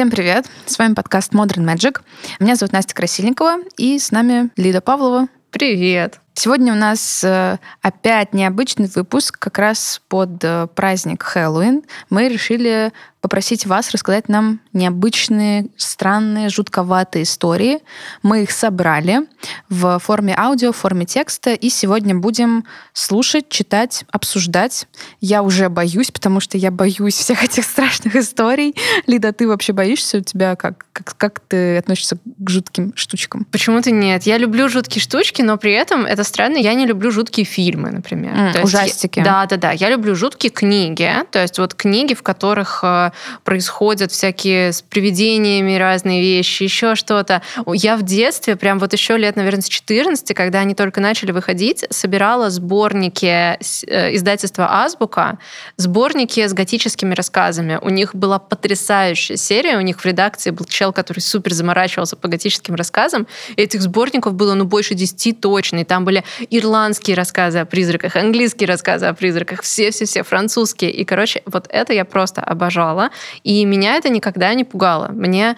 Всем привет! С вами подкаст Modern Magic. Меня зовут Настя Красильникова, и с нами Лида Павлова. Привет! Сегодня у нас э, опять необычный выпуск, как раз под э, праздник Хэллоуин. Мы решили попросить вас рассказать нам необычные, странные, жутковатые истории. Мы их собрали в форме аудио, в форме текста, и сегодня будем слушать, читать, обсуждать. Я уже боюсь, потому что я боюсь всех этих страшных историй. Лида, ты вообще боишься? У тебя как? Как, как ты относишься к жутким штучкам? Почему-то нет. Я люблю жуткие штучки, но при этом это странно. Я не люблю жуткие фильмы, например. Mm, ужастики. да, да, да. Я люблю жуткие книги. То есть вот книги, в которых э, происходят всякие с привидениями разные вещи, еще что-то. Я в детстве, прям вот еще лет, наверное, с 14, когда они только начали выходить, собирала сборники э, издательства «Азбука», сборники с готическими рассказами. У них была потрясающая серия, у них в редакции был чел, который супер заморачивался по готическим рассказам. И этих сборников было, ну, больше 10 точно. И там были ирландские рассказы о призраках, английские рассказы о призраках, все-все-все французские. И, короче, вот это я просто обожала и меня это никогда не пугало. Мне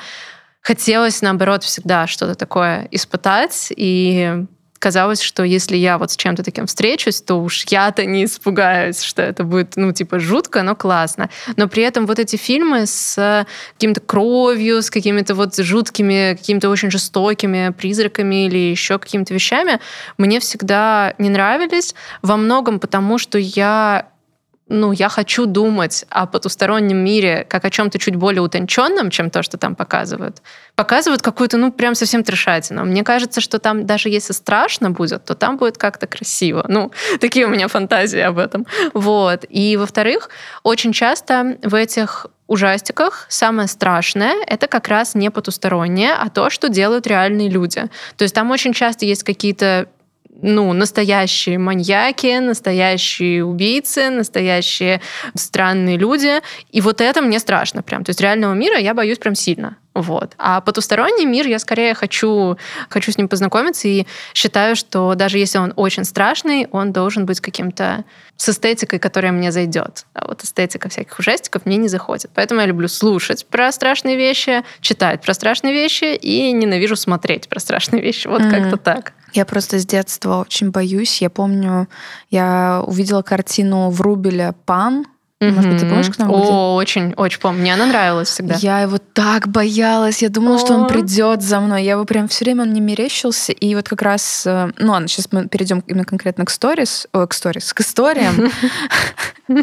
хотелось, наоборот, всегда что-то такое испытать, и казалось, что если я вот с чем-то таким встречусь, то уж я-то не испугаюсь, что это будет, ну, типа, жутко, но классно. Но при этом вот эти фильмы с каким-то кровью, с какими-то вот жуткими, какими-то очень жестокими призраками или еще какими-то вещами, мне всегда не нравились. Во многом потому, что я ну, я хочу думать о потустороннем мире как о чем-то чуть более утонченном, чем то, что там показывают. Показывают какую-то, ну, прям совсем трешатину. Мне кажется, что там даже если страшно будет, то там будет как-то красиво. Ну, такие у меня фантазии об этом. Вот. И, во-вторых, очень часто в этих ужастиках самое страшное — это как раз не потустороннее, а то, что делают реальные люди. То есть там очень часто есть какие-то ну, настоящие маньяки, настоящие убийцы, настоящие странные люди. И вот это мне страшно прям. То есть реального мира я боюсь прям сильно. Вот. А потусторонний мир я скорее хочу, хочу с ним познакомиться и считаю, что даже если он очень страшный, он должен быть каким-то с эстетикой, которая мне зайдет. А вот эстетика всяких ужастиков мне не заходит. Поэтому я люблю слушать про страшные вещи, читать про страшные вещи и ненавижу смотреть про страшные вещи. Вот mm-hmm. как-то так. Я просто с детства очень боюсь. Я помню, я увидела картину Врубеля «Пан», может быть, ты помнишь, кто О, очень, очень помню. Мне она нравилась всегда. Я его так боялась. Я думала, что он придет за мной. Я его прям все время он мне мерещился. И вот как раз, э, ну ладно, сейчас мы перейдем именно конкретно к сторис, о, к сторис, к историям.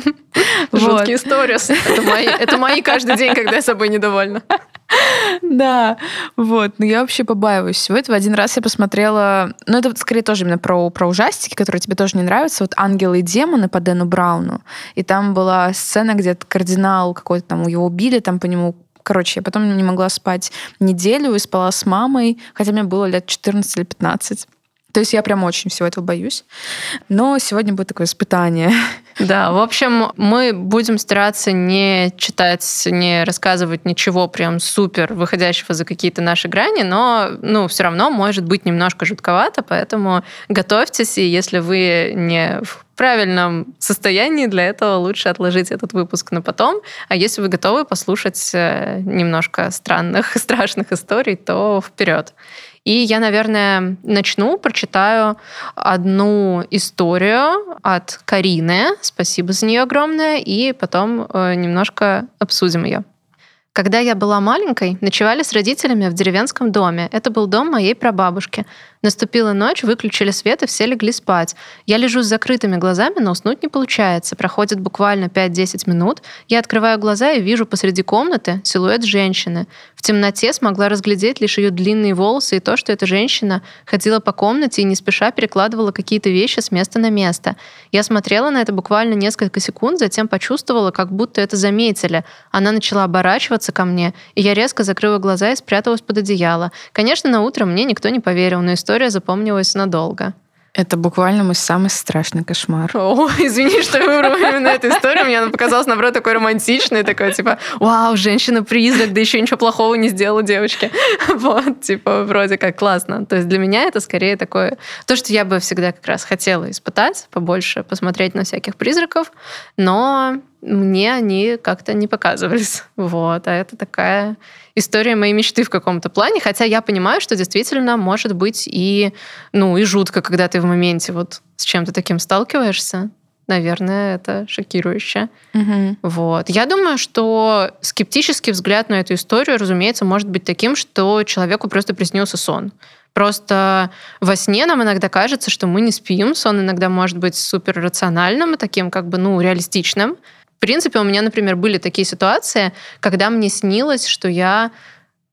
Жуткие сторис. Это мои каждый день, когда я собой недовольна. Да, вот. Но я вообще побаиваюсь всего этого. Один раз я посмотрела... Ну, это скорее тоже именно про, про ужастики, которые тебе тоже не нравятся. Вот «Ангелы и демоны» по Дэну Брауну. И там была сцена, где кардинал какой-то там, его убили, там по нему Короче, я потом не могла спать неделю и спала с мамой, хотя мне было лет 14 или 15. То есть я прям очень всего этого боюсь. Но сегодня будет такое испытание. Да, в общем, мы будем стараться не читать, не рассказывать ничего прям супер выходящего за какие-то наши грани, но ну, все равно может быть немножко жутковато, поэтому готовьтесь, и если вы не в правильном состоянии, для этого лучше отложить этот выпуск на потом. А если вы готовы послушать э, немножко странных, страшных историй, то вперед. И я, наверное, начну, прочитаю одну историю от Карины. Спасибо за нее огромное. И потом э, немножко обсудим ее. Когда я была маленькой, ночевали с родителями в деревенском доме. Это был дом моей прабабушки. Наступила ночь, выключили свет и все легли спать. Я лежу с закрытыми глазами, но уснуть не получается. Проходит буквально 5-10 минут. Я открываю глаза и вижу посреди комнаты силуэт женщины. В темноте смогла разглядеть лишь ее длинные волосы и то, что эта женщина ходила по комнате и не спеша перекладывала какие-то вещи с места на место. Я смотрела на это буквально несколько секунд, затем почувствовала, как будто это заметили. Она начала оборачиваться ко мне, и я резко закрыла глаза и спряталась под одеяло. Конечно, на утро мне никто не поверил, но история запомнилась надолго. Это буквально мой самый страшный кошмар. О, извини, что я выбрала именно эту историю. Мне она показалась, наоборот, такой романтичной, такой, типа, вау, женщина-призрак, да еще ничего плохого не сделала девочке. Вот, типа, вроде как классно. То есть для меня это скорее такое... То, что я бы всегда как раз хотела испытать, побольше посмотреть на всяких призраков, но мне они как-то не показывались. Вот. А это такая история моей мечты в каком-то плане, хотя я понимаю, что действительно может быть и, ну, и жутко, когда ты в моменте вот с чем-то таким сталкиваешься. Наверное, это шокирующе. Угу. Вот. Я думаю, что скептический взгляд на эту историю, разумеется, может быть таким, что человеку просто приснился сон. Просто во сне нам иногда кажется, что мы не спим. Сон иногда может быть супер рациональным и таким как бы, ну, реалистичным. В принципе, у меня, например, были такие ситуации, когда мне снилось, что я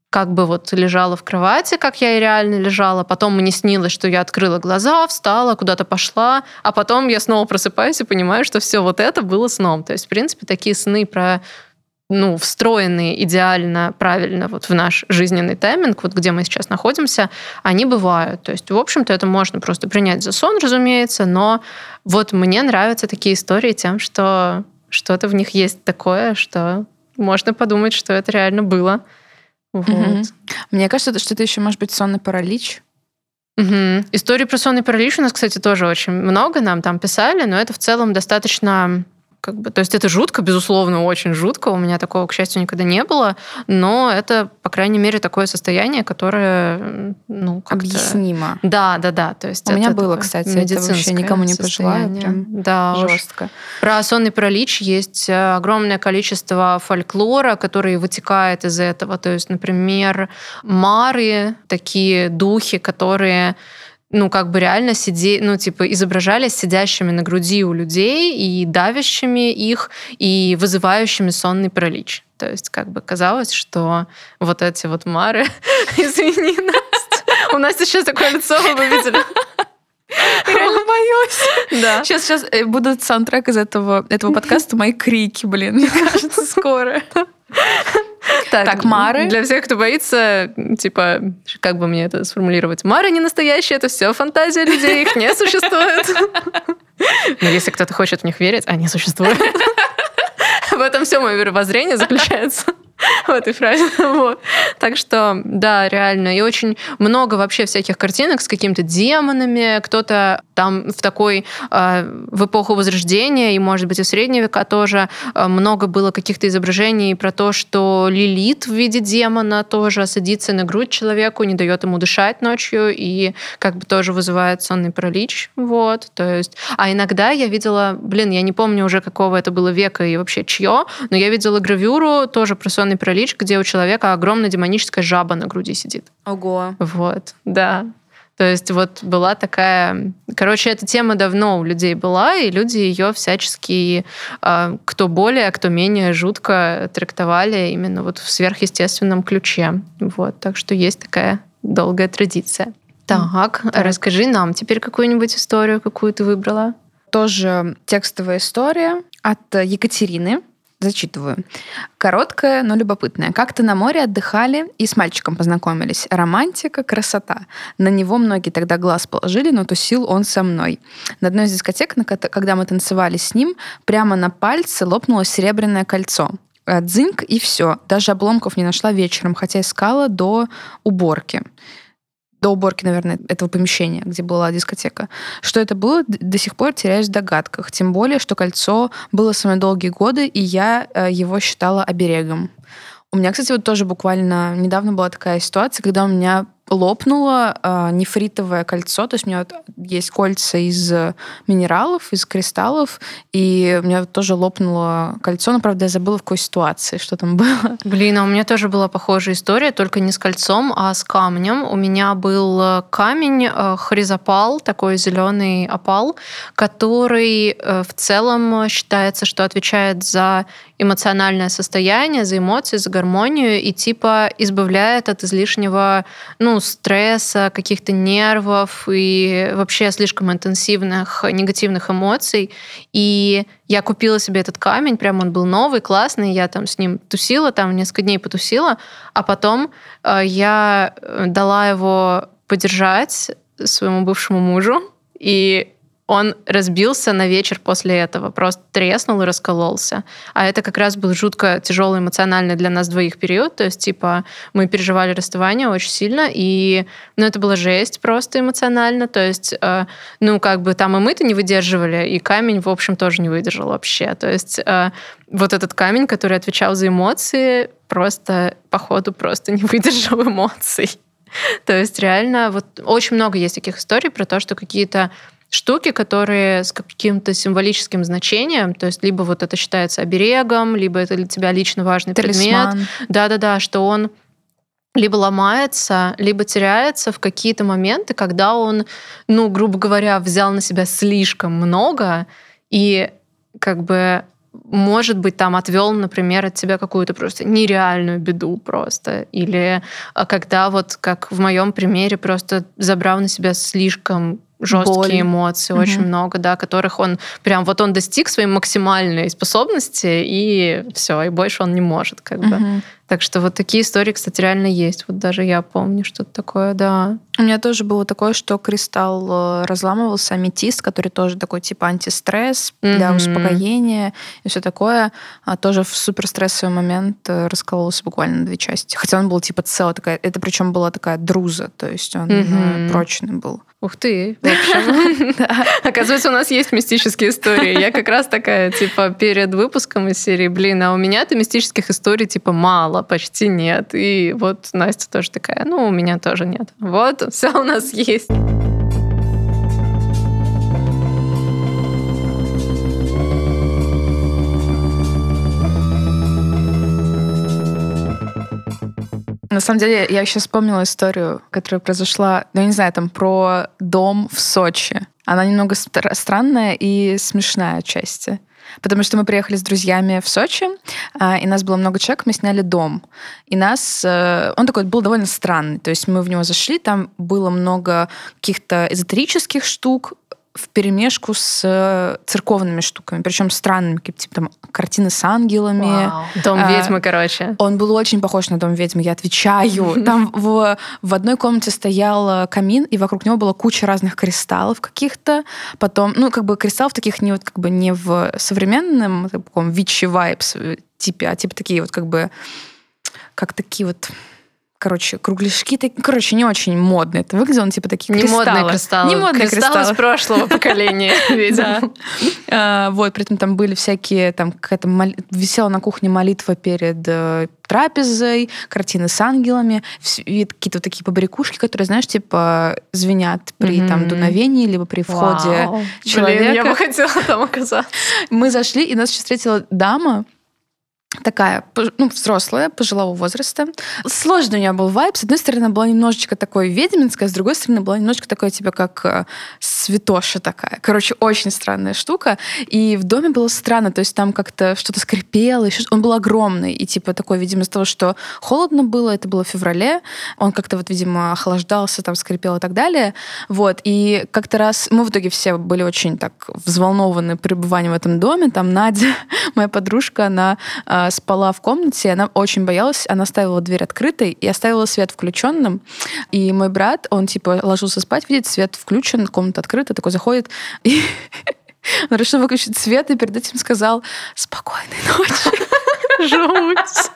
как бы вот лежала в кровати, как я и реально лежала. Потом мне снилось, что я открыла глаза, встала, куда-то пошла, а потом я снова просыпаюсь и понимаю, что все вот это было сном. То есть, в принципе, такие сны про ну, встроенные идеально, правильно вот в наш жизненный тайминг, вот где мы сейчас находимся, они бывают. То есть, в общем-то, это можно просто принять за сон, разумеется, но вот мне нравятся такие истории тем, что что-то в них есть такое, что можно подумать, что это реально было. Вот. Угу. Мне кажется, что это еще может быть сонный паралич. Угу. Истории про сонный паралич у нас, кстати, тоже очень много нам там писали, но это в целом достаточно как бы, то есть это жутко, безусловно, очень жутко. У меня такого, к счастью, никогда не было. Но это, по крайней мере, такое состояние, которое, ну, Объяснимо. Да, да, да. То есть У меня было, кстати, это вообще никому не пожелаю. Прям да, жестко. Уж. Про сонный паралич есть э, огромное количество фольклора, который вытекает из этого. То есть, например, мары, такие духи, которые ну, как бы реально сиди, ну, типа, изображались сидящими на груди у людей и давящими их, и вызывающими сонный паралич. То есть, как бы казалось, что вот эти вот мары, извини, Настя, у нас сейчас такое лицо, вы видели. Реально боюсь. Да. Сейчас, сейчас э, будут саундтрек из этого, этого подкаста, мои крики, блин, мне кажется, скоро. Так, так, Мары. Для всех, кто боится, типа, как бы мне это сформулировать? Мары не настоящие, это все фантазия людей, их не существует. Но если кто-то хочет в них верить, они существуют. В этом все мое мировоззрение заключается. в этой фразе. Вот. Так что, да, реально. И очень много вообще всяких картинок с какими-то демонами. Кто-то там в такой, э, в эпоху Возрождения, и, может быть, и в Средние века тоже э, много было каких-то изображений про то, что Лилит в виде демона тоже садится на грудь человеку, не дает ему дышать ночью, и как бы тоже вызывает сонный паралич. Вот. То есть, а иногда я видела, блин, я не помню уже какого это было века и вообще чье, но я видела гравюру тоже про сон сонный паралич, где у человека огромная демоническая жаба на груди сидит. Ого. Вот, да. То есть вот была такая... Короче, эта тема давно у людей была, и люди ее всячески, а, кто более, кто менее жутко трактовали именно вот в сверхъестественном ключе. Вот, так что есть такая долгая традиция. Так, так. расскажи нам теперь какую-нибудь историю, какую ты выбрала. Тоже текстовая история от Екатерины. Зачитываю. Короткая, но любопытная. Как-то на море отдыхали и с мальчиком познакомились. Романтика, красота. На него многие тогда глаз положили, но тусил он со мной. На одной из дискотек, когда мы танцевали с ним, прямо на пальце лопнуло серебряное кольцо. Дзыньк и все. Даже обломков не нашла вечером, хотя искала до уборки до уборки, наверное, этого помещения, где была дискотека. Что это было, до сих пор теряюсь в догадках. Тем более, что кольцо было мной долгие годы, и я э, его считала оберегом. У меня, кстати, вот тоже буквально недавно была такая ситуация, когда у меня лопнуло э, нефритовое кольцо. То есть у меня вот есть кольца из минералов, из кристаллов, и у меня тоже лопнуло кольцо, но, правда, я забыла, в какой ситуации, что там было. Блин, а у меня тоже была похожая история, только не с кольцом, а с камнем. У меня был э, камень э, хризопал, такой зеленый опал, который э, в целом считается, что отвечает за эмоциональное состояние, за эмоции, за гармонию и типа избавляет от излишнего, ну, стресса, каких-то нервов и вообще слишком интенсивных негативных эмоций. И я купила себе этот камень, прям он был новый, классный, я там с ним тусила, там несколько дней потусила, а потом э, я дала его подержать своему бывшему мужу, и он разбился на вечер после этого, просто треснул и раскололся. А это как раз был жутко тяжелый эмоциональный для нас двоих период, то есть, типа, мы переживали расставание очень сильно, и, ну, это была жесть просто эмоционально, то есть, э, ну, как бы там и мы-то не выдерживали, и камень, в общем, тоже не выдержал вообще, то есть, э, вот этот камень, который отвечал за эмоции, просто, походу, просто не выдержал эмоций. То есть реально вот очень много есть таких историй про то, что какие-то штуки, которые с каким-то символическим значением, то есть либо вот это считается оберегом, либо это для тебя лично важный Талисман. предмет. Да-да-да, что он либо ломается, либо теряется в какие-то моменты, когда он, ну, грубо говоря, взял на себя слишком много и как бы может быть, там отвел, например, от тебя какую-то просто нереальную беду просто. Или а, когда вот, как в моем примере, просто забрал на себя слишком жесткие Боль. эмоции, угу. очень много, да, которых он прям вот он достиг своей максимальной способности и все, и больше он не может, как угу. бы. Так что вот такие истории, кстати, реально есть. Вот даже я помню что-то такое, да. У меня тоже было такое, что кристалл э, разламывался, аметист, который тоже такой типа антистресс mm-hmm. для успокоения и все такое, а тоже в суперстрессовый момент э, раскололся буквально на две части. Хотя он был типа целый, такая, это причем была такая друза, то есть он mm-hmm. прочный был. Ух ты, Оказывается, у нас есть мистические истории. Я как раз такая, типа, перед выпуском из серии, блин, а у меня-то мистических историй, типа, мало, почти нет. И вот Настя тоже такая, ну, у меня тоже нет. Вот, все у нас есть. На самом деле, я еще вспомнила историю, которая произошла, ну, я не знаю, там, про дом в Сочи. Она немного стр- странная и смешная отчасти. Потому что мы приехали с друзьями в Сочи, а, и нас было много человек, мы сняли дом. И нас... Э, он такой был довольно странный. То есть мы в него зашли, там было много каких-то эзотерических штук, в перемешку с э, церковными штуками, причем странными, типа там картины с ангелами. Вау. Дом а, ведьмы, короче. Он был очень похож на дом ведьмы, я отвечаю. Там в, в одной комнате стоял э, камин, и вокруг него была куча разных кристаллов каких-то. Потом, ну, как бы кристаллов таких не вот как бы не в современном таком witchy vibes типе, а типа такие вот как бы как такие вот короче, кругляшки, короче, не очень модно это выглядело, он типа такие не кристаллы. Модные кристаллы. Не модные кристаллы. кристаллы. с прошлого поколения, видимо. А, вот, при этом там были всякие, там какая-то висела на кухне молитва перед э, трапезой, картины с ангелами, какие-то такие побрякушки, которые, знаешь, типа звенят при mm-hmm. там дуновении, либо при входе Вау. человека. Блин, я бы хотела там оказаться. Мы зашли, и нас встретила дама, такая, ну, взрослая, пожилого возраста. Сложный у нее был вайб. С одной стороны, была немножечко такой ведьминская, с другой стороны, была немножечко такое, типа, как э, святоша такая. Короче, очень странная штука. И в доме было странно, то есть там как-то что-то скрипело, еще... он был огромный. И, типа, такой, видимо, из-за того, что холодно было, это было в феврале, он как-то вот, видимо, охлаждался, там скрипел и так далее. Вот. И как-то раз мы в итоге все были очень так взволнованы пребыванием в этом доме. Там Надя, моя подружка, она спала в комнате, она очень боялась, она оставила дверь открытой и оставила свет включенным. И мой брат, он типа ложился спать, видит, свет включен, комната открыта, такой заходит, и он решил выключить свет и перед этим сказал «Спокойной ночи». Жуть.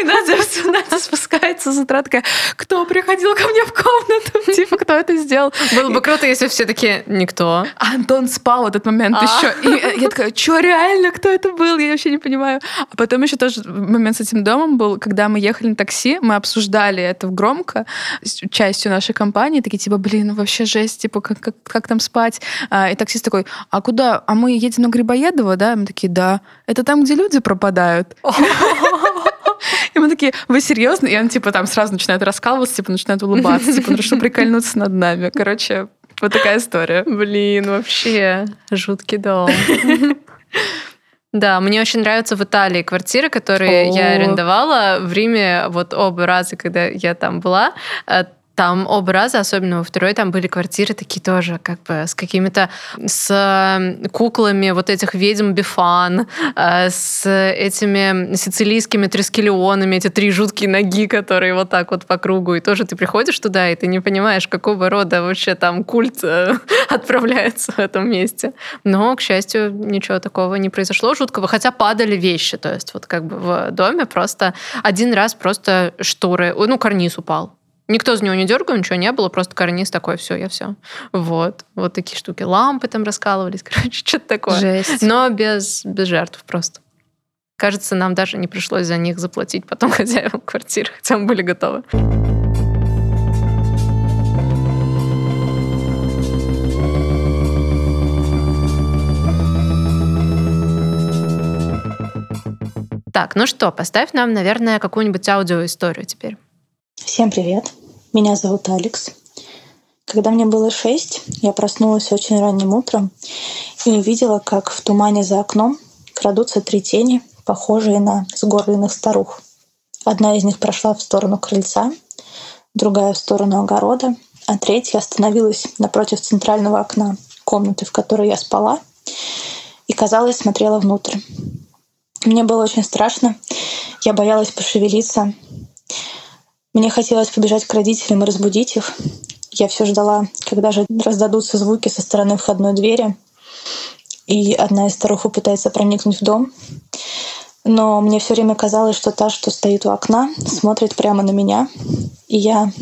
И Надя, Надя спускается с утра такая, кто приходил ко мне в комнату? Типа, кто это сделал? Было бы круто, если все таки никто. А Антон спал в этот момент а. еще. И я такая, что реально, кто это был? Я вообще не понимаю. А потом еще тоже момент с этим домом был, когда мы ехали на такси, мы обсуждали это громко с частью нашей компании, такие типа, блин, ну вообще жесть, типа, как, как, как там спать? А, и таксист такой, а куда? А мы едем на Грибоедово, да? Мы такие, да. Это там, где люди пропадают. И мы такие, вы серьезно? И он типа там сразу начинает раскалываться, типа начинает улыбаться, типа, ну что прикольнуться над нами. Короче, вот такая история. Блин, вообще жуткий дом. Да, мне очень нравятся в Италии квартиры, которые О. я арендовала в Риме вот оба раза, когда я там была. Там оба раза, особенно во второй, там были квартиры такие тоже, как бы с какими-то, с куклами вот этих ведьм Бифан, э, с этими сицилийскими трескелионами, эти три жуткие ноги, которые вот так вот по кругу. И тоже ты приходишь туда, и ты не понимаешь, какого рода вообще там культ э, отправляется в этом месте. Но, к счастью, ничего такого не произошло жуткого, хотя падали вещи. То есть вот как бы в доме просто один раз просто шторы, ну, карниз упал. Никто из него не дергал, ничего не было, просто карниз такой, все, я все. Вот. Вот такие штуки. Лампы там раскалывались, короче, что-то такое. Жесть. Но без, без жертв просто. Кажется, нам даже не пришлось за них заплатить потом хозяевам квартиры, хотя мы были готовы. Так, ну что, поставь нам, наверное, какую-нибудь аудиоисторию теперь. Всем привет. Меня зовут Алекс. Когда мне было шесть, я проснулась очень ранним утром и увидела, как в тумане за окном крадутся три тени, похожие на сгорбленных старух. Одна из них прошла в сторону крыльца, другая в сторону огорода, а третья остановилась напротив центрального окна комнаты, в которой я спала, и, казалось, смотрела внутрь. Мне было очень страшно. Я боялась пошевелиться. Мне хотелось побежать к родителям и разбудить их. Я все ждала, когда же раздадутся звуки со стороны входной двери, и одна из старух попытается проникнуть в дом. Но мне все время казалось, что та, что стоит у окна, смотрит прямо на меня. И я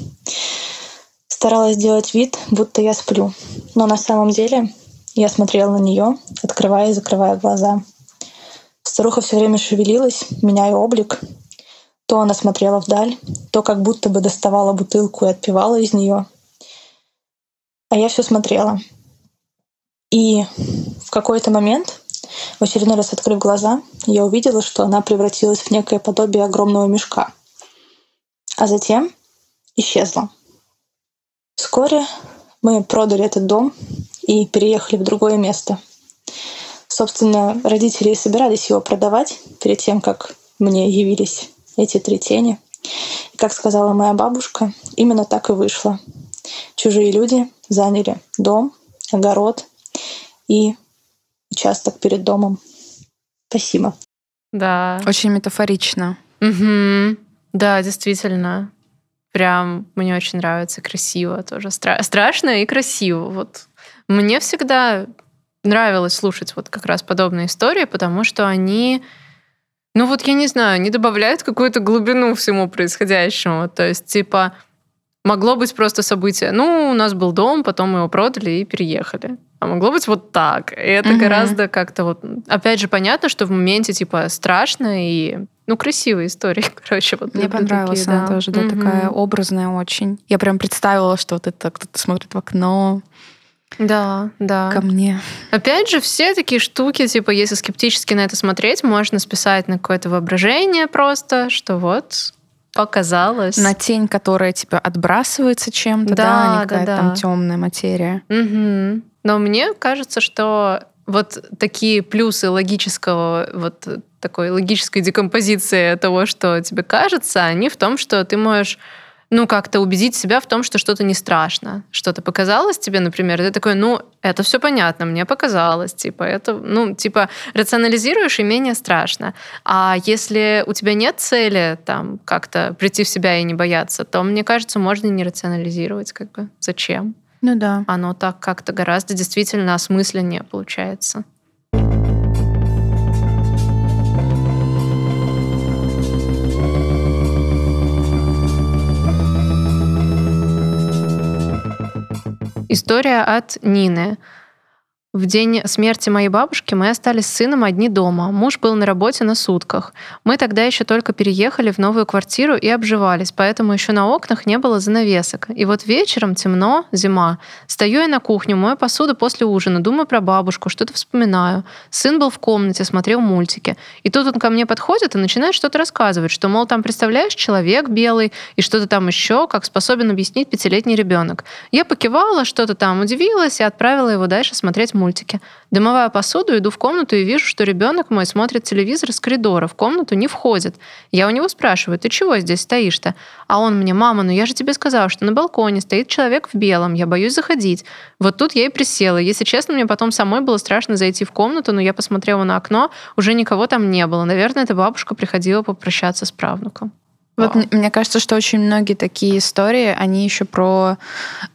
старалась сделать вид, будто я сплю. Но на самом деле я смотрела на нее, открывая и закрывая глаза. Старуха все время шевелилась, меняя облик. То она смотрела вдаль, то как будто бы доставала бутылку и отпивала из нее. А я все смотрела. И в какой-то момент, в очередной раз открыв глаза, я увидела, что она превратилась в некое подобие огромного мешка. А затем исчезла. Вскоре мы продали этот дом и переехали в другое место — Собственно, родители собирались его продавать перед тем, как мне явились эти три тени. И, как сказала моя бабушка, именно так и вышло. Чужие люди заняли дом, огород и участок перед домом. Спасибо. Да. Очень метафорично. Угу. Да, действительно. Прям мне очень нравится, красиво тоже. Стра- страшно и красиво. Вот мне всегда нравилось слушать вот как раз подобные истории, потому что они, ну вот я не знаю, они добавляют какую-то глубину всему происходящему. То есть, типа, могло быть просто событие. Ну, у нас был дом, потом мы его продали и переехали. А могло быть вот так. И это угу. гораздо как-то вот... Опять же, понятно, что в моменте, типа, страшно и... Ну, красивая история, короче. Вот Мне понравилась такие, она да. тоже, да, угу. такая образная очень. Я прям представила, что вот это кто-то смотрит в окно, да, да. ко мне. Опять же, все такие штуки, типа, если скептически на это смотреть, можно списать на какое-то воображение просто, что вот показалось. На тень, которая типа отбрасывается чем-то, да, да, а не какая-то да. там темная материя. Угу. Но мне кажется, что вот такие плюсы логического, вот такой логической декомпозиции того, что тебе кажется, они в том, что ты можешь ну, как-то убедить себя в том, что что-то не страшно. Что-то показалось тебе, например, ты такой, ну, это все понятно, мне показалось, типа, это, ну, типа, рационализируешь и менее страшно. А если у тебя нет цели, там, как-то прийти в себя и не бояться, то, мне кажется, можно не рационализировать, как бы, зачем? Ну да. Оно так как-то гораздо действительно осмысленнее получается. История от Нины. В день смерти моей бабушки мы остались с сыном одни дома. Муж был на работе на сутках. Мы тогда еще только переехали в новую квартиру и обживались, поэтому еще на окнах не было занавесок. И вот вечером темно, зима. Стою я на кухню, мою посуду после ужина, думаю про бабушку, что-то вспоминаю. Сын был в комнате, смотрел мультики. И тут он ко мне подходит и начинает что-то рассказывать, что, мол, там, представляешь, человек белый и что-то там еще, как способен объяснить пятилетний ребенок. Я покивала, что-то там удивилась и отправила его дальше смотреть мультике. Дымовая посуду, иду в комнату и вижу, что ребенок мой смотрит телевизор из коридора, в комнату не входит. Я у него спрашиваю, ты чего здесь стоишь-то? А он мне, мама, ну я же тебе сказала, что на балконе стоит человек в белом, я боюсь заходить. Вот тут я и присела. Если честно, мне потом самой было страшно зайти в комнату, но я посмотрела на окно, уже никого там не было. Наверное, эта бабушка приходила попрощаться с правнуком. Вот мне кажется, что очень многие такие истории, они еще про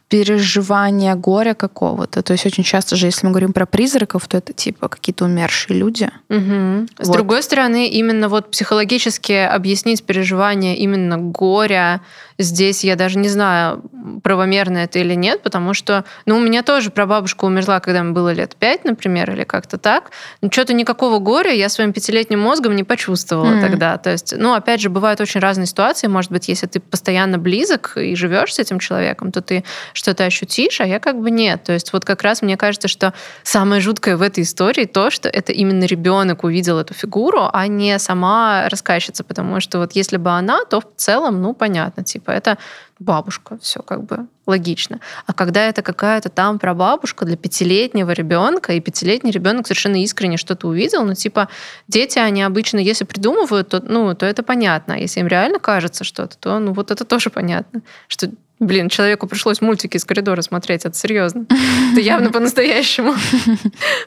переживание горя какого-то. То есть очень часто же, если мы говорим про призраков, то это типа какие-то умершие люди. Угу. С вот. другой стороны, именно вот психологически объяснить переживание именно горя, здесь я даже не знаю, правомерно это или нет, потому что, ну, у меня тоже прабабушка умерла, когда мне было лет пять, например, или как-то так. Но что-то никакого горя я своим пятилетним мозгом не почувствовала mm. тогда. То есть, ну, опять же, бывают очень разные ситуации. Может быть, если ты постоянно близок и живешь с этим человеком, то ты что-то ощутишь, а я как бы нет. То есть вот как раз мне кажется, что самое жуткое в этой истории то, что это именно ребенок увидел эту фигуру, а не сама рассказчица, потому что вот если бы она, то в целом, ну, понятно, типа это бабушка, все как бы логично. А когда это какая-то там прабабушка для пятилетнего ребенка, и пятилетний ребенок совершенно искренне что-то увидел, ну типа дети, они обычно, если придумывают, то, ну, то это понятно. А если им реально кажется что-то, то ну вот это тоже понятно, что Блин, человеку пришлось мультики из коридора смотреть, это серьезно. Это явно по-настоящему.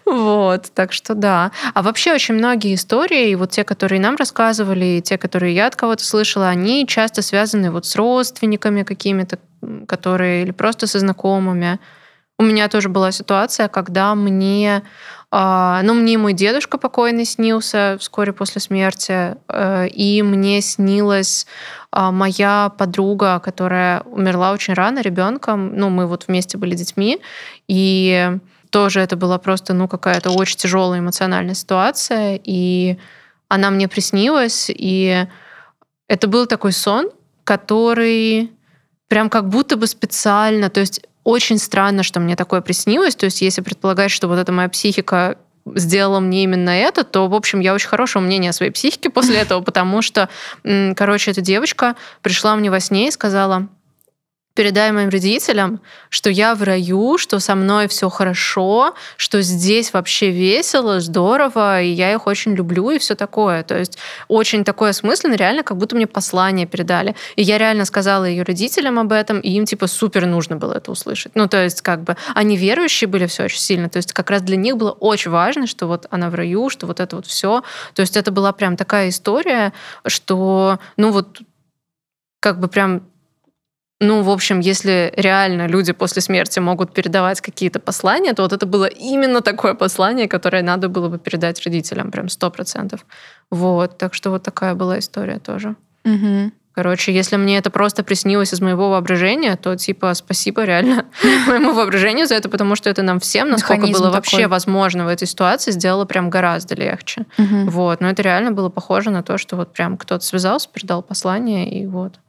Вот, так что да. А вообще очень многие истории, вот те, которые нам рассказывали, и те, которые я от кого-то слышала, они часто связаны вот с родственниками какими-то, которые или просто со знакомыми. У меня тоже была ситуация, когда мне, ну, мне мой дедушка покойный снился вскоре после смерти, э, и мне снилась а, моя подруга, которая умерла очень рано ребенком, ну, мы вот вместе были детьми, и тоже это была просто, ну, какая-то очень тяжелая эмоциональная ситуация, и она мне приснилась, и это был такой сон, который прям как будто бы специально, то есть очень странно, что мне такое приснилось. То есть, если предполагать, что вот эта моя психика сделала мне именно это, то, в общем, я очень хорошего мнения о своей психике после этого, потому что, короче, эта девочка пришла мне во сне и сказала, передай моим родителям, что я в раю, что со мной все хорошо, что здесь вообще весело, здорово, и я их очень люблю и все такое. То есть очень такое осмысленно, реально, как будто мне послание передали. И я реально сказала ее родителям об этом, и им типа супер нужно было это услышать. Ну, то есть как бы они верующие были все очень сильно, то есть как раз для них было очень важно, что вот она в раю, что вот это вот все. То есть это была прям такая история, что, ну вот как бы прям ну, в общем, если реально люди после смерти могут передавать какие-то послания, то вот это было именно такое послание, которое надо было бы передать родителям, прям сто процентов. Вот, так что вот такая была история тоже. Угу. Короче, если мне это просто приснилось из моего воображения, то типа спасибо реально моему воображению за это, потому что это нам всем, насколько Механизм было такой. вообще возможно в этой ситуации, сделало прям гораздо легче. Угу. Вот, но это реально было похоже на то, что вот прям кто-то связался, передал послание и вот.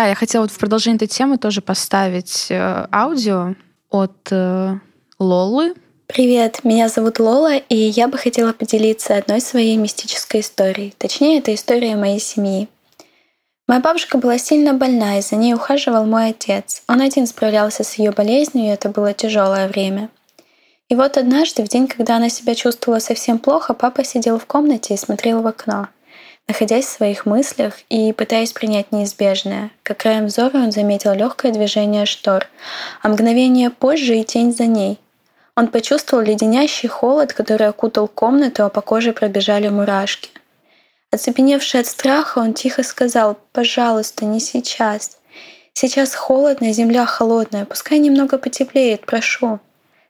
Да, я хотела вот в продолжение этой темы тоже поставить э, аудио от э, Лолы. Привет, меня зовут Лола, и я бы хотела поделиться одной своей мистической историей. Точнее, это история моей семьи. Моя бабушка была сильно больна, и за ней ухаживал мой отец. Он один справлялся с ее болезнью, и это было тяжелое время. И вот однажды, в день, когда она себя чувствовала совсем плохо, папа сидел в комнате и смотрел в окно — находясь в своих мыслях и пытаясь принять неизбежное. Как краем взора он заметил легкое движение штор, а мгновение позже и тень за ней. Он почувствовал леденящий холод, который окутал комнату, а по коже пробежали мурашки. Оцепеневший от страха, он тихо сказал «Пожалуйста, не сейчас. Сейчас холодно, земля холодная, пускай немного потеплеет, прошу.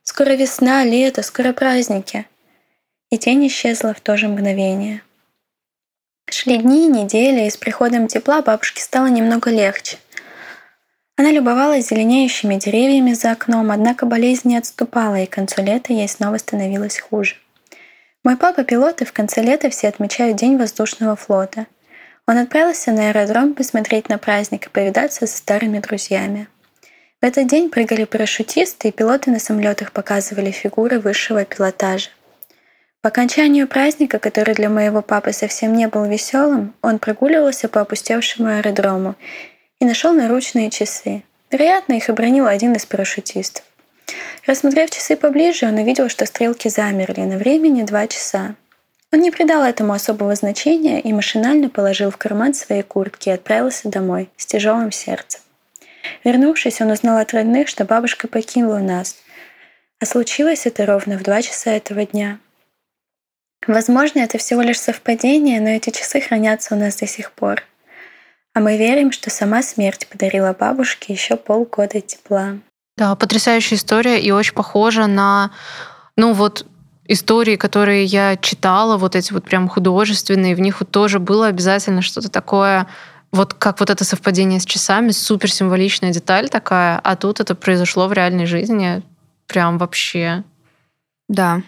Скоро весна, лето, скоро праздники». И тень исчезла в то же мгновение. Шли дни, недели, и с приходом тепла бабушке стало немного легче. Она любовалась зеленеющими деревьями за окном, однако болезнь не отступала, и к концу лета ей снова становилось хуже. Мой папа пилот, и в конце лета все отмечают День воздушного флота. Он отправился на аэродром посмотреть на праздник и повидаться со старыми друзьями. В этот день прыгали парашютисты, и пилоты на самолетах показывали фигуры высшего пилотажа. По окончанию праздника, который для моего папы совсем не был веселым, он прогуливался по опустевшему аэродрому и нашел наручные часы. Вероятно, их обронил один из парашютистов. Рассмотрев часы поближе, он увидел, что стрелки замерли на времени два часа. Он не придал этому особого значения и машинально положил в карман своей куртки и отправился домой с тяжелым сердцем. Вернувшись, он узнал от родных, что бабушка покинула нас, а случилось это ровно в два часа этого дня. Возможно, это всего лишь совпадение, но эти часы хранятся у нас до сих пор. А мы верим, что сама смерть подарила бабушке еще полгода тепла. Да, потрясающая история и очень похожа на, ну вот, истории, которые я читала, вот эти вот прям художественные, в них вот тоже было обязательно что-то такое, вот как вот это совпадение с часами, супер символичная деталь такая, а тут это произошло в реальной жизни, прям вообще. Да,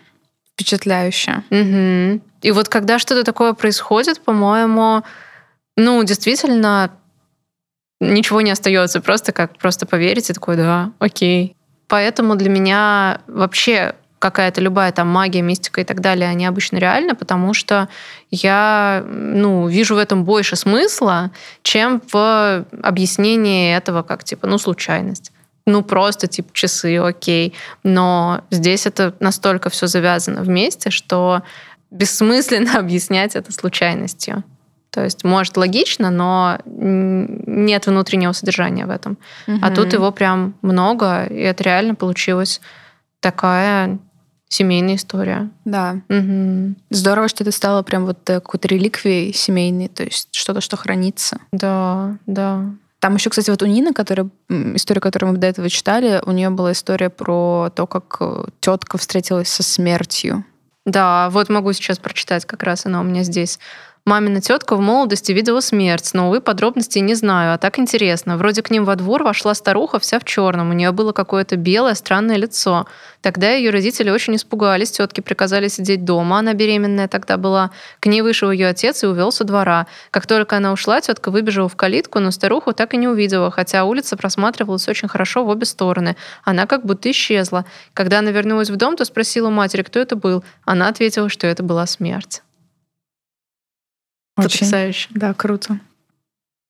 впечатляюще. Угу. И вот когда что-то такое происходит, по-моему, ну, действительно, ничего не остается, просто как просто поверить и такой, да, окей. Поэтому для меня вообще какая-то любая там магия, мистика и так далее, они обычно реальны, потому что я ну, вижу в этом больше смысла, чем в объяснении этого как типа, ну, случайность. Ну, просто типа часы, окей. Но здесь это настолько все завязано вместе, что бессмысленно объяснять это случайностью. То есть, может, логично, но нет внутреннего содержания в этом. Угу. А тут его прям много, и это реально получилась такая семейная история. Да. Угу. Здорово, что это стало прям вот какой-то реликвией семейной, то есть что-то, что хранится. Да, да. Там еще, кстати, вот у Нины, которая, историю, которую мы до этого читали, у нее была история про то, как э, тетка встретилась со смертью. Да, вот могу сейчас прочитать, как раз она у меня здесь. Мамина тетка в молодости видела смерть, но, увы, подробностей не знаю, а так интересно. Вроде к ним во двор вошла старуха вся в черном, у нее было какое-то белое странное лицо. Тогда ее родители очень испугались, тетки приказали сидеть дома, она беременная тогда была. К ней вышел ее отец и увел со двора. Как только она ушла, тетка выбежала в калитку, но старуху так и не увидела, хотя улица просматривалась очень хорошо в обе стороны. Она как будто исчезла. Когда она вернулась в дом, то спросила матери, кто это был. Она ответила, что это была смерть. Очень, Потрясающе. Да, круто.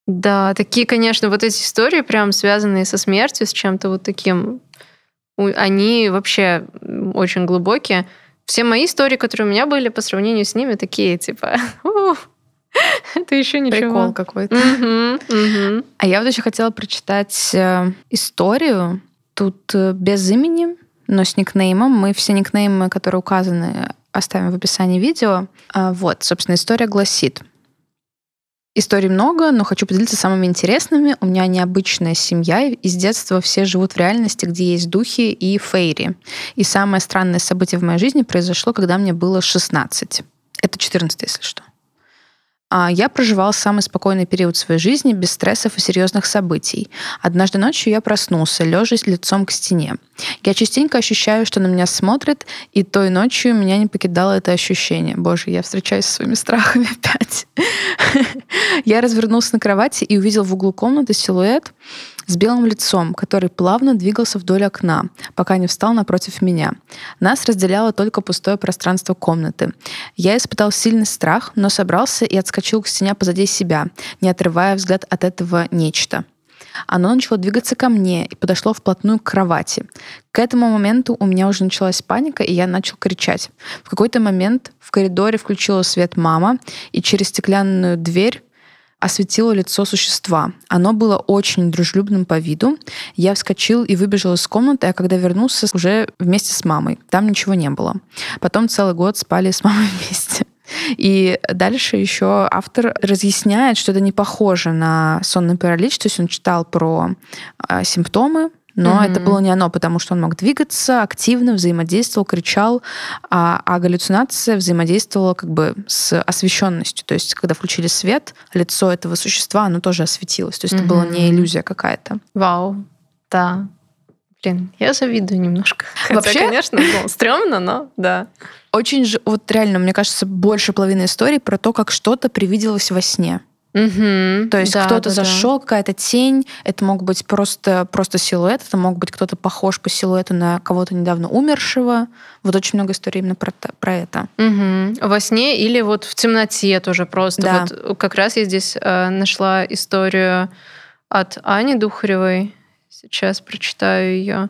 Да, такие, конечно, вот эти истории, прям связанные со смертью, с чем-то вот таким, они вообще очень глубокие. Все мои истории, которые у меня были, по сравнению с ними, такие, типа, это еще ничего. Прикол какой-то. А я вот еще хотела прочитать э, историю. Тут э, без имени, но с никнеймом. Мы все никнеймы, которые указаны, оставим в описании видео. А, вот, собственно, история гласит. Историй много, но хочу поделиться самыми интересными. У меня необычная семья, и с детства все живут в реальности, где есть духи и фейри. И самое странное событие в моей жизни произошло, когда мне было 16. Это 14, если что. А, я проживал самый спокойный период своей жизни, без стрессов и серьезных событий. Однажды ночью я проснулся, лежа лицом к стене. Я частенько ощущаю, что на меня смотрят, и той ночью меня не покидало это ощущение. Боже, я встречаюсь со своими страхами опять. Я развернулся на кровати и увидел в углу комнаты силуэт, с белым лицом, который плавно двигался вдоль окна, пока не встал напротив меня. Нас разделяло только пустое пространство комнаты. Я испытал сильный страх, но собрался и отскочил к стене позади себя, не отрывая взгляд от этого нечто. Оно начало двигаться ко мне и подошло вплотную к кровати. К этому моменту у меня уже началась паника, и я начал кричать. В какой-то момент в коридоре включила свет мама, и через стеклянную дверь осветило лицо существа. Оно было очень дружелюбным по виду. Я вскочил и выбежал из комнаты, а когда вернулся, уже вместе с мамой. Там ничего не было. Потом целый год спали с мамой вместе. И дальше еще автор разъясняет, что это не похоже на сонный паралич, то есть он читал про э, симптомы, но mm-hmm. это было не оно, потому что он мог двигаться, активно взаимодействовал, кричал, а, а галлюцинация взаимодействовала как бы с освещенностью. То есть, когда включили свет, лицо этого существа, оно тоже осветилось. То есть, mm-hmm. это была не иллюзия какая-то. Вау, да. Блин, я завидую немножко. Хотя, Вообще, конечно, ну, стрёмно, но да. Очень же, вот реально, мне кажется, больше половины истории про то, как что-то привиделось во сне. Мгм. То есть Да, кто-то да, да. зашел, какая-то тень, это мог быть просто, просто силуэт, это мог быть кто-то похож по силуэту на кого-то недавно умершего. Вот очень много историй именно про, про это. Мгм. Во сне или вот в темноте тоже просто. Да. Вот как раз я здесь э, нашла историю от Ани Духаревой. Сейчас прочитаю ее.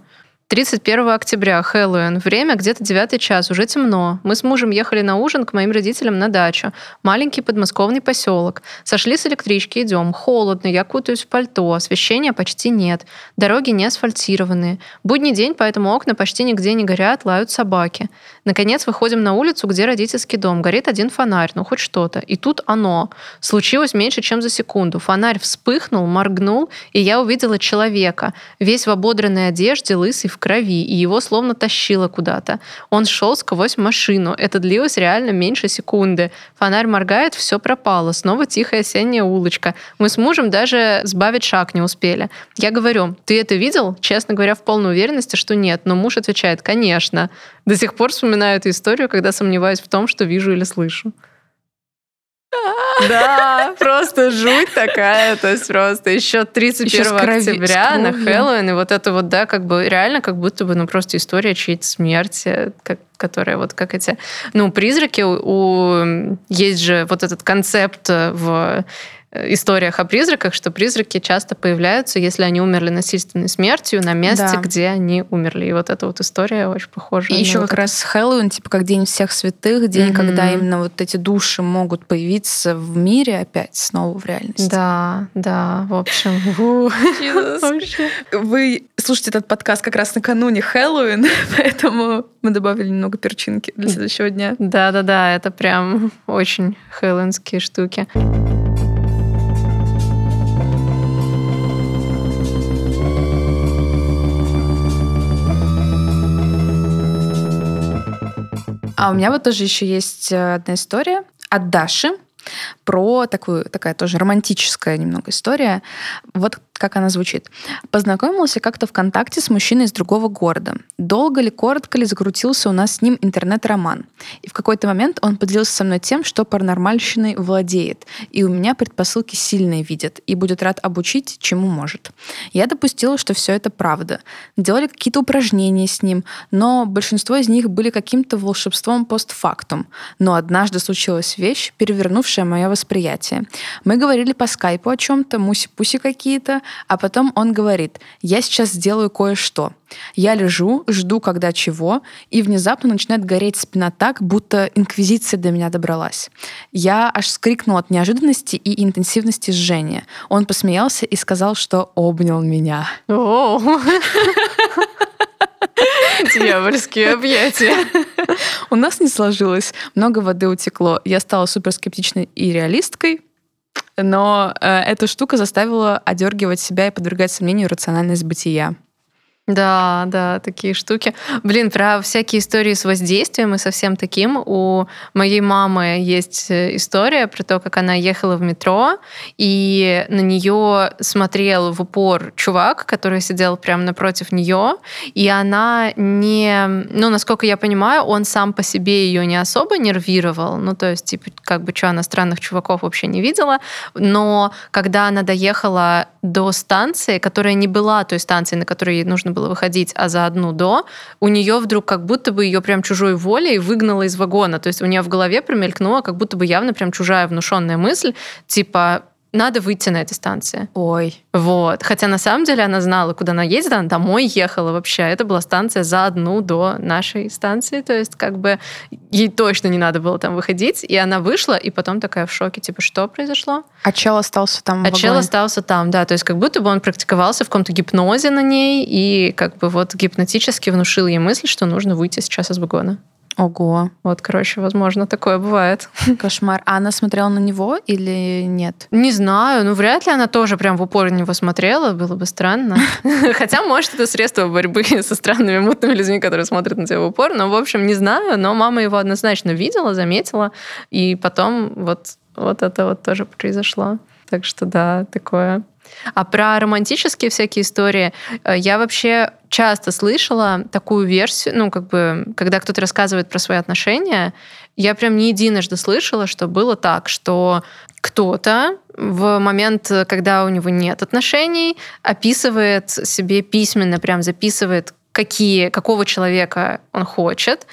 31 октября, Хэллоуин. Время где-то 9 час, уже темно. Мы с мужем ехали на ужин к моим родителям на дачу. Маленький подмосковный поселок. Сошли с электрички, идем. Холодно, я кутаюсь в пальто. Освещения почти нет. Дороги не асфальтированные. Будний день, поэтому окна почти нигде не горят, лают собаки. Наконец выходим на улицу, где родительский дом. Горит один фонарь, ну хоть что-то. И тут оно. Случилось меньше, чем за секунду. Фонарь вспыхнул, моргнул, и я увидела человека. Весь в ободранной одежде, лысый, в крови, и его словно тащило куда-то. Он шел сквозь машину. Это длилось реально меньше секунды. Фонарь моргает, все пропало. Снова тихая осенняя улочка. Мы с мужем даже сбавить шаг не успели. Я говорю, ты это видел? Честно говоря, в полной уверенности, что нет. Но муж отвечает, конечно. До сих пор вспоминаю эту историю, когда сомневаюсь в том, что вижу или слышу. Да, просто жуть такая, то есть просто еще Ещё 31 с крови- с октября на. Хэллоуин, и вот это вот, да, как бы реально как будто бы, ну, просто история чьей-то смерти, как, которая вот как эти, ну, призраки, у, у- есть же вот этот концепт в историях о призраках, что призраки часто появляются, если они умерли насильственной смертью на месте, Да. где они умерли. И вот эта вот история очень похожа. И еще вот как это. раз Хэллоуин, типа как День всех святых, день, Мгм. когда именно вот эти души могут появиться в мире опять, снова в реальности. Да, да, в общем. Вы слушаете этот подкаст как раз накануне Хэллоуин, поэтому мы добавили немного перчинки для следующего дня. Да-да-да, это прям очень хэллоуинские штуки. А у меня вот тоже еще есть э, одна история от Даши про такую, такая тоже романтическая немного история. Вот как она звучит. Познакомился как-то ВКонтакте с мужчиной из другого города. Долго ли, коротко ли закрутился у нас с ним интернет-роман. И в какой-то момент он поделился со мной тем, что паранормальщиной владеет. И у меня предпосылки сильные видят. И будет рад обучить, чему может. Я допустила, что все это правда. Делали какие-то упражнения с ним, но большинство из них были каким-то волшебством постфактум. Но однажды случилась вещь, перевернувшая мое восприятие. Мы говорили по скайпу о чем-то, муси-пуси какие-то, а потом он говорит, я сейчас сделаю кое-что. Я лежу, жду, когда чего, и внезапно начинает гореть спина так, будто инквизиция до меня добралась. Я аж скрикнула от неожиданности и интенсивности жжения. Он посмеялся и сказал, что обнял меня. Дьявольские объятия. У нас не сложилось, много воды утекло. Я стала суперскептичной и реалисткой, но э, эта штука заставила одергивать себя и подвергать сомнению рациональность бытия. Да, да, такие штуки. Блин, про всякие истории с воздействием и со всем таким. У моей мамы есть э, история про то, как она ехала в метро, и на нее смотрел в упор чувак, который сидел прямо напротив нее, и она не... Ну, насколько я понимаю, он сам по себе ее не особо нервировал. Ну, то есть, типа, как бы, что, она странных чуваков вообще не видела. Но когда она доехала до станции, которая не была той станцией, на которой ей нужно было выходить, а за одну до, у нее вдруг как будто бы ее прям чужой волей выгнала из вагона. То есть у нее в голове промелькнула как будто бы явно прям чужая внушенная мысль, типа надо выйти на этой станции. Ой. Вот. Хотя на самом деле она знала, куда она едет, она домой ехала вообще. Это была станция за одну до нашей станции. То есть как бы ей точно не надо было там выходить. И она вышла, и потом такая в шоке, типа, что произошло? А чел остался там в А чел остался там, да. То есть как будто бы он практиковался в каком-то гипнозе на ней и как бы вот гипнотически внушил ей мысль, что нужно выйти сейчас из вагона. Ого, Вот, короче, возможно, такое бывает. кошмар. А она смотрела на него или нет? Не знаю, ну вряд ли она тоже прям в упор на него смотрела, было бы странно. Хотя, может, это средство борьбы со странными мутными людьми, которые смотрят на тебя в упор. Но, в общем, не знаю, но мама его однозначно видела, заметила, и потом вот, вот это вот тоже произошло. Так что да, такое. А про романтические всякие истории э, я вообще часто слышала такую версию, ну, как бы, когда кто-то рассказывает про свои отношения, я прям не единожды слышала, что было так, что кто-то в момент, когда у него нет отношений, описывает себе письменно, прям записывает, какие, какого человека он хочет,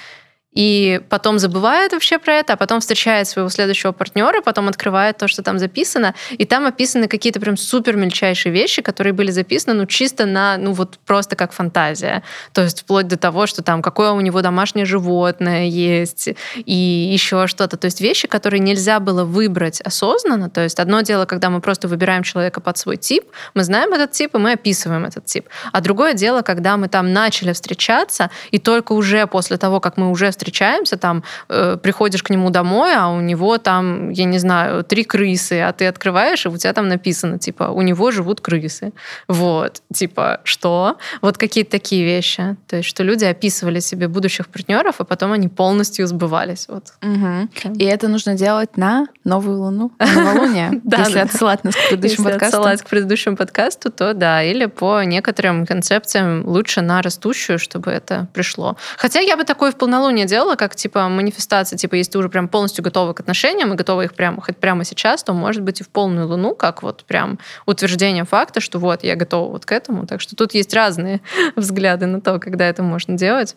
и потом забывает вообще про это, а потом встречает своего следующего партнера, потом открывает то, что там записано, и там описаны какие-то прям супер мельчайшие вещи, которые были записаны, ну, чисто на, ну, вот просто как фантазия. То есть вплоть до того, что там какое у него домашнее животное есть, и еще что-то. То есть вещи, которые нельзя было выбрать осознанно. То есть одно дело, когда мы просто выбираем человека под свой тип, мы знаем этот тип, и мы описываем этот тип. А другое дело, когда мы там начали встречаться, и только уже после того, как мы уже встречаемся, там э, приходишь к нему домой, а у него там, я не знаю, три крысы, а ты открываешь, и у тебя там написано, типа, у него живут крысы. Вот, типа, что? Вот какие-то такие вещи. То есть, что люди описывали себе будущих партнеров, а потом они полностью сбывались. Вот. Угу. И это нужно делать на новую луну, на новолуние, если отсылать нас к предыдущему Если подкасту. отсылать к предыдущему подкасту, то да, или по некоторым концепциям лучше на растущую, чтобы это пришло. Хотя я бы такое в полнолуние делала, как типа манифестация, типа если ты уже прям полностью готова к отношениям и готова их прямо хоть прямо сейчас, то может быть и в полную луну, как вот прям утверждение факта, что вот я готова вот к этому. Так что тут есть разные взгляды на то, когда это можно делать.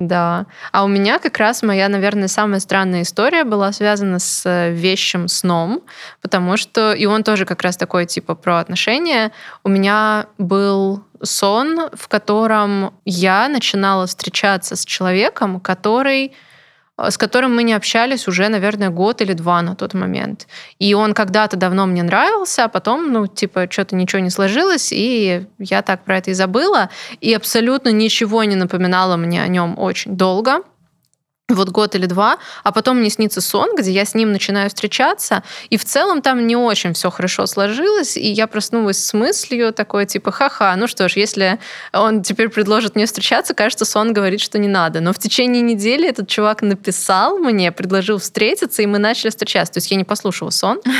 Да. А у меня как раз моя, наверное, самая странная история была связана с э, вещим сном, потому что и он тоже как раз такой типа про отношения. У меня был сон, в котором я начинала встречаться с человеком, который с которым мы не общались уже, наверное, год или два на тот момент. И он когда-то давно мне нравился, а потом, ну, типа, что-то ничего не сложилось, и я так про это и забыла. И абсолютно ничего не напоминало мне о нем очень долго вот год или два, а потом мне снится сон, где я с ним начинаю встречаться, и в целом там не очень все хорошо сложилось, и я проснулась с мыслью такой, типа, ха-ха, ну что ж, если он теперь предложит мне встречаться, кажется, сон говорит, что не надо. Но в течение недели этот чувак написал мне, предложил встретиться, и мы начали встречаться. То есть я не послушала сон.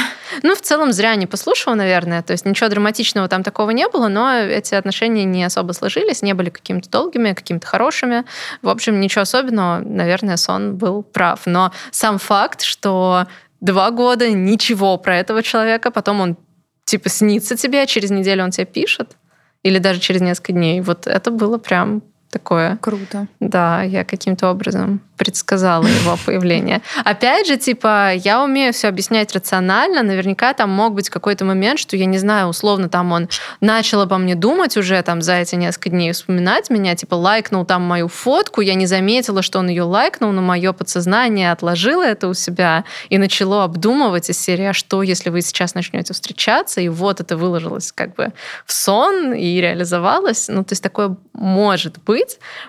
Ну, в целом, зря не послушала, наверное. То есть ничего драматичного там такого не было, но эти отношения не особо сложились, не были какими-то долгими, какими-то хорошими. В общем, ничего особенного, наверное, сон был прав. Но сам факт, что два года ничего про этого человека, потом он типа снится тебе, а через неделю он тебе пишет, или даже через несколько дней. Вот это было прям такое. Круто. Да, я каким-то образом предсказала его появление. Опять же, типа, я умею все объяснять рационально. Наверняка там мог быть какой-то момент, что, я не знаю, условно, там он начал обо мне думать уже там за эти несколько дней, вспоминать меня, типа, лайкнул там мою фотку, я не заметила, что он ее лайкнул, но мое подсознание отложило это у себя и начало обдумывать из серии, а что, если вы сейчас начнете встречаться, и вот это выложилось как бы в сон и реализовалось. Ну, то есть такое может быть,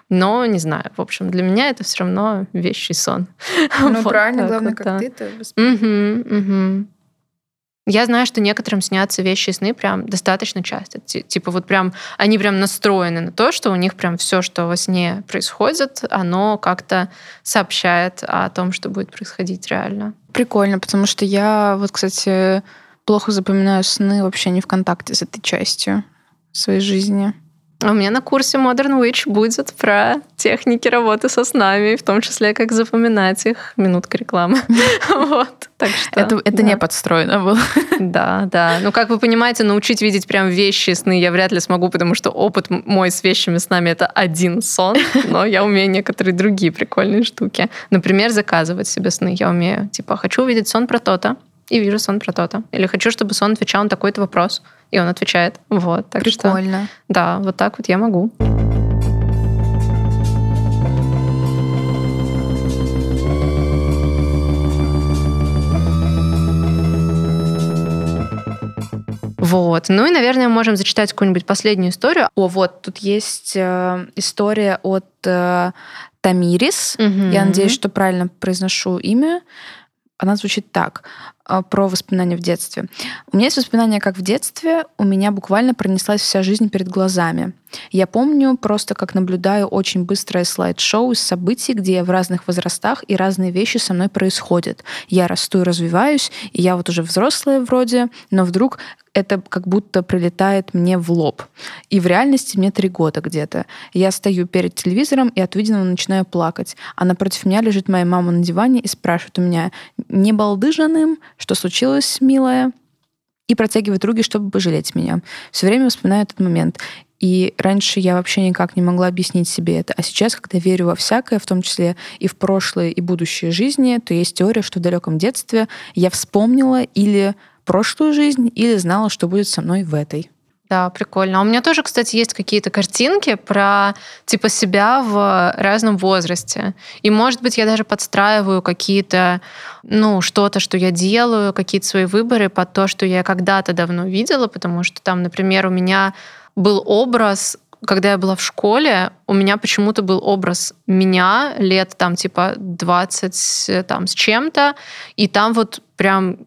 но не знаю. В общем, для меня это все равно вещий сон. Ну, вот правильно, главное, вот, как да. ты-то угу, угу. Я знаю, что некоторым снятся вещи и сны прям достаточно часто. Типа вот прям они прям настроены на то, что у них прям все, что во сне происходит, оно как-то сообщает о том, что будет происходить реально. Прикольно, потому что я вот, кстати, плохо запоминаю сны вообще не в контакте с этой частью своей жизни. А у меня на курсе Modern Witch будет про техники работы со снами, в том числе, как запоминать их. Минутка рекламы. Вот. Так что, это это да. не подстроено было. Да, да. Ну, как вы понимаете, научить видеть прям вещи, сны я вряд ли смогу, потому что опыт мой с вещами снами это один сон, но я умею некоторые другие прикольные штуки. Например, заказывать себе сны я умею. Типа, хочу увидеть сон про то-то, и вижу сон про то-то. Или хочу, чтобы сон отвечал на такой-то вопрос и он отвечает. Вот, так Прикольно. Что, да, вот так вот я могу. Вот. Ну и, наверное, можем зачитать какую-нибудь последнюю историю. О, вот, тут есть э, история от э, Тамирис. Угу. Я надеюсь, что правильно произношу имя. Она звучит так. А, про воспоминания в детстве. У меня есть воспоминания, как в детстве у меня буквально пронеслась вся жизнь перед глазами. Я помню просто, как наблюдаю очень быстрое слайд-шоу из событий, где я в разных возрастах и разные вещи со мной происходят. Я расту и развиваюсь, и я вот уже взрослая вроде, но вдруг это как будто прилетает мне в лоб. И в реальности мне три года где-то. Я стою перед телевизором и от увиденного начинаю плакать. А напротив меня лежит моя мама на диване и спрашивает у меня, не балдыжаным, что случилось, милая? И протягивает руки, чтобы пожалеть меня. Все время вспоминаю этот момент. И раньше я вообще никак не могла объяснить себе это. А сейчас, когда верю во всякое, в том числе и в прошлое, и будущее жизни, то есть теория, что в далеком детстве я вспомнила или прошлую жизнь, или знала, что будет со мной в этой. Да, прикольно. А у меня тоже, кстати, есть какие-то картинки про типа себя в разном возрасте. И, может быть, я даже подстраиваю какие-то, ну, что-то, что я делаю, какие-то свои выборы под то, что я когда-то давно видела, потому что там, например, у меня был образ когда я была в школе, у меня почему-то был образ меня лет там типа 20 там с чем-то, и там вот прям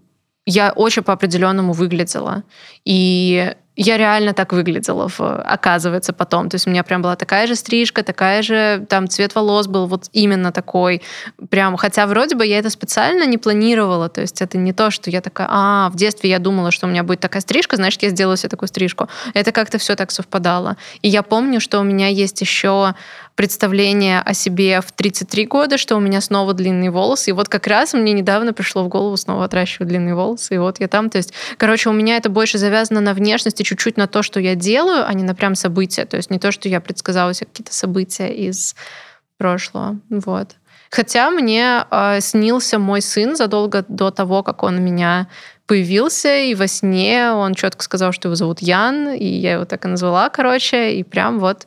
я очень по определенному выглядела. И я реально так выглядела, в, оказывается, потом. То есть у меня прям была такая же стрижка, такая же, там, цвет волос был вот именно такой. Прям, хотя вроде бы я это специально не планировала. То есть это не то, что я такая, а, в детстве я думала, что у меня будет такая стрижка, значит, я сделаю себе такую стрижку. Это как-то все так совпадало. И я помню, что у меня есть еще представление о себе в 33 года, что у меня снова длинные волосы. И вот как раз мне недавно пришло в голову снова отращивать длинные волосы. И вот я там. То есть, короче, у меня это больше завязано на внешности, чуть-чуть на то, что я делаю, а не на прям события. То есть не то, что я предсказала себе какие-то события из прошлого. Вот. Хотя мне э, снился мой сын задолго до того, как он у меня появился, и во сне он четко сказал, что его зовут Ян, и я его так и назвала, короче, и прям вот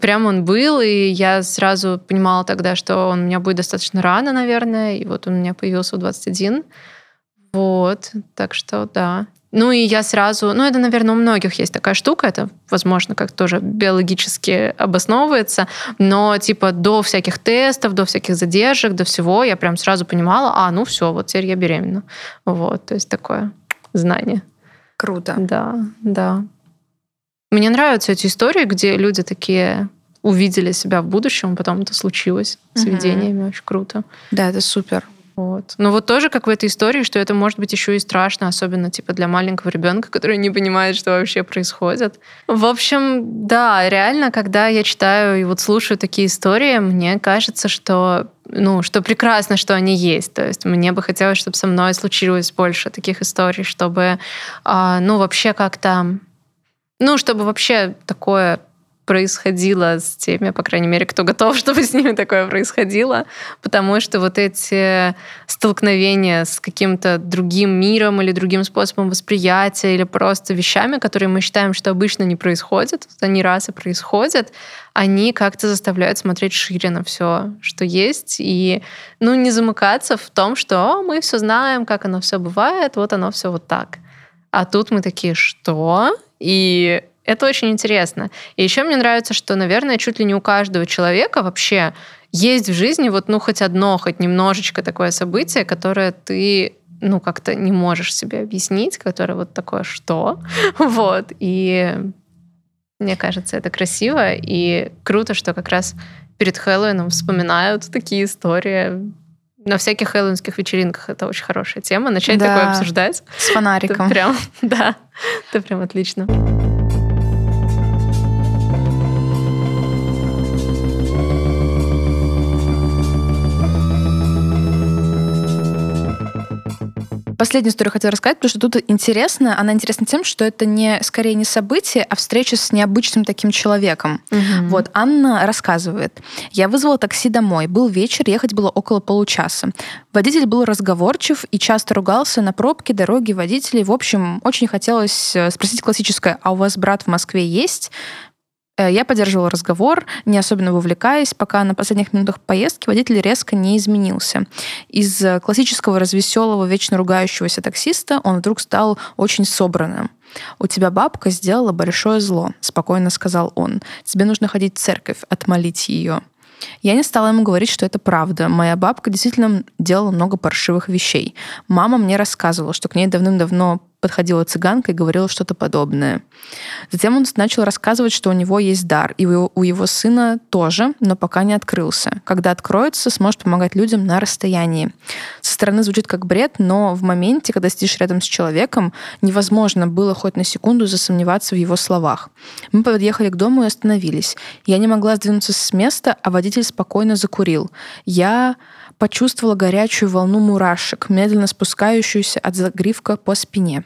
прям он был, и я сразу понимала тогда, что он у меня будет достаточно рано, наверное, и вот он у меня появился в 21. Вот, так что да. Ну и я сразу, ну это, наверное, у многих есть такая штука, это, возможно, как тоже биологически обосновывается, но типа до всяких тестов, до всяких задержек, до всего я прям сразу понимала, а, ну все, вот теперь я беременна. Вот, то есть такое знание. Круто. Да, да. Мне нравятся эти истории, где люди такие увидели себя в будущем, потом это случилось с угу. видениями. Очень круто. Да, это супер. Вот. Но вот тоже как в этой истории, что это может быть еще и страшно, особенно типа для маленького ребенка, который не понимает, что вообще происходит. В общем, да, реально, когда я читаю и вот слушаю такие истории, мне кажется, что ну, что прекрасно, что они есть. То есть мне бы хотелось, чтобы со мной случилось больше таких историй, чтобы, а, ну, вообще как-то ну, чтобы вообще такое происходило с теми, по крайней мере, кто готов, чтобы с ними такое происходило, потому что вот эти столкновения с каким-то другим миром или другим способом восприятия или просто вещами, которые мы считаем, что обычно не происходят, вот они раз и происходят, они как-то заставляют смотреть шире на все, что есть, и ну, не замыкаться в том, что мы все знаем, как оно все бывает, вот оно все вот так. А тут мы такие, что? И это очень интересно. И еще мне нравится, что, наверное, чуть ли не у каждого человека вообще есть в жизни вот, ну, хоть одно, хоть немножечко такое событие, которое ты ну, как-то не можешь себе объяснить, которое вот такое «что?». Вот. И мне кажется, это красиво и круто, что как раз перед Хэллоуином вспоминают такие истории. На всяких хэллоуинских вечеринках это очень хорошая тема. Начать да, такое обсуждать. С фонариком. Это прям, да, это прям отлично. Последнюю историю хотела рассказать, потому что тут интересно, она интересна тем, что это не скорее не событие, а встреча с необычным таким человеком. Угу. Вот, Анна рассказывает. Я вызвала такси домой. Был вечер, ехать было около получаса. Водитель был разговорчив и часто ругался на пробки, дороги, водителей. В общем, очень хотелось э, спросить классическое, а у вас брат в Москве есть? Э, я поддерживала разговор, не особенно вовлекаясь, пока на последних минутах поездки водитель резко не изменился. Из э, классического развеселого, вечно ругающегося таксиста он вдруг стал очень собранным. «У тебя бабка сделала большое зло», — спокойно сказал он. «Тебе нужно ходить в церковь, отмолить ее». Я не стала ему говорить, что это правда. Моя бабка действительно делала много паршивых вещей. Мама мне рассказывала, что к ней давным-давно подходила цыганка и говорила что-то подобное. Затем он начал рассказывать, что у него есть дар, и у его сына тоже, но пока не открылся. Когда откроется, сможет помогать людям на расстоянии. Со стороны звучит как бред, но в моменте, когда сидишь рядом с человеком, невозможно было хоть на секунду засомневаться в его словах. Мы подъехали к дому и остановились. Я не могла сдвинуться с места, а водитель спокойно закурил. Я почувствовала горячую волну мурашек, медленно спускающуюся от загривка по спине.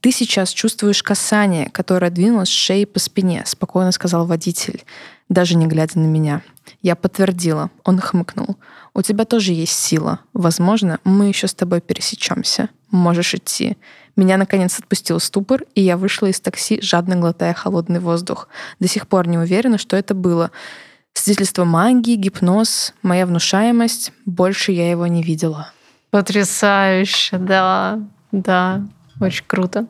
«Ты сейчас чувствуешь касание, которое двинулось с шеи по спине», — спокойно сказал водитель, даже не глядя на меня. Я подтвердила. Он хмыкнул. «У тебя тоже есть сила. Возможно, мы еще с тобой пересечемся. Можешь идти». Меня, наконец, отпустил ступор, и я вышла из такси, жадно глотая холодный воздух. До сих пор не уверена, что это было. Свидетельство магии, гипноз, моя внушаемость. Больше я его не видела. Потрясающе, да, да, очень круто.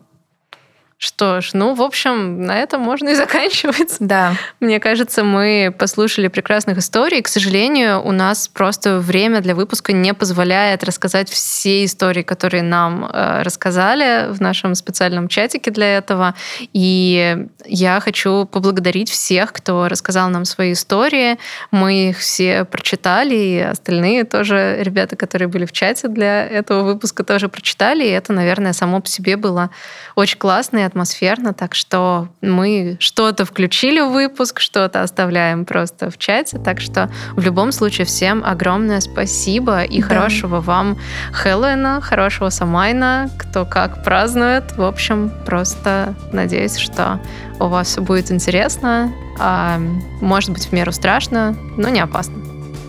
Что ж, ну, в общем, на этом можно и заканчивать. Да. Мне кажется, мы послушали прекрасных историй. К сожалению, у нас просто время для выпуска не позволяет рассказать все истории, которые нам э, рассказали в нашем специальном чатике для этого. И я хочу поблагодарить всех, кто рассказал нам свои истории. Мы их все прочитали, и остальные тоже ребята, которые были в чате для этого выпуска, тоже прочитали. И это, наверное, само по себе было очень классно и атмосферно, так что мы что-то включили в выпуск, что-то оставляем просто в чате, так что в любом случае всем огромное спасибо и да. хорошего вам Хэллоуина, хорошего Самайна, кто как празднует. В общем, просто надеюсь, что у вас все будет интересно, а, может быть в меру страшно, но не опасно.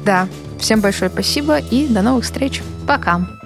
Да, всем большое спасибо и до новых встреч. Пока.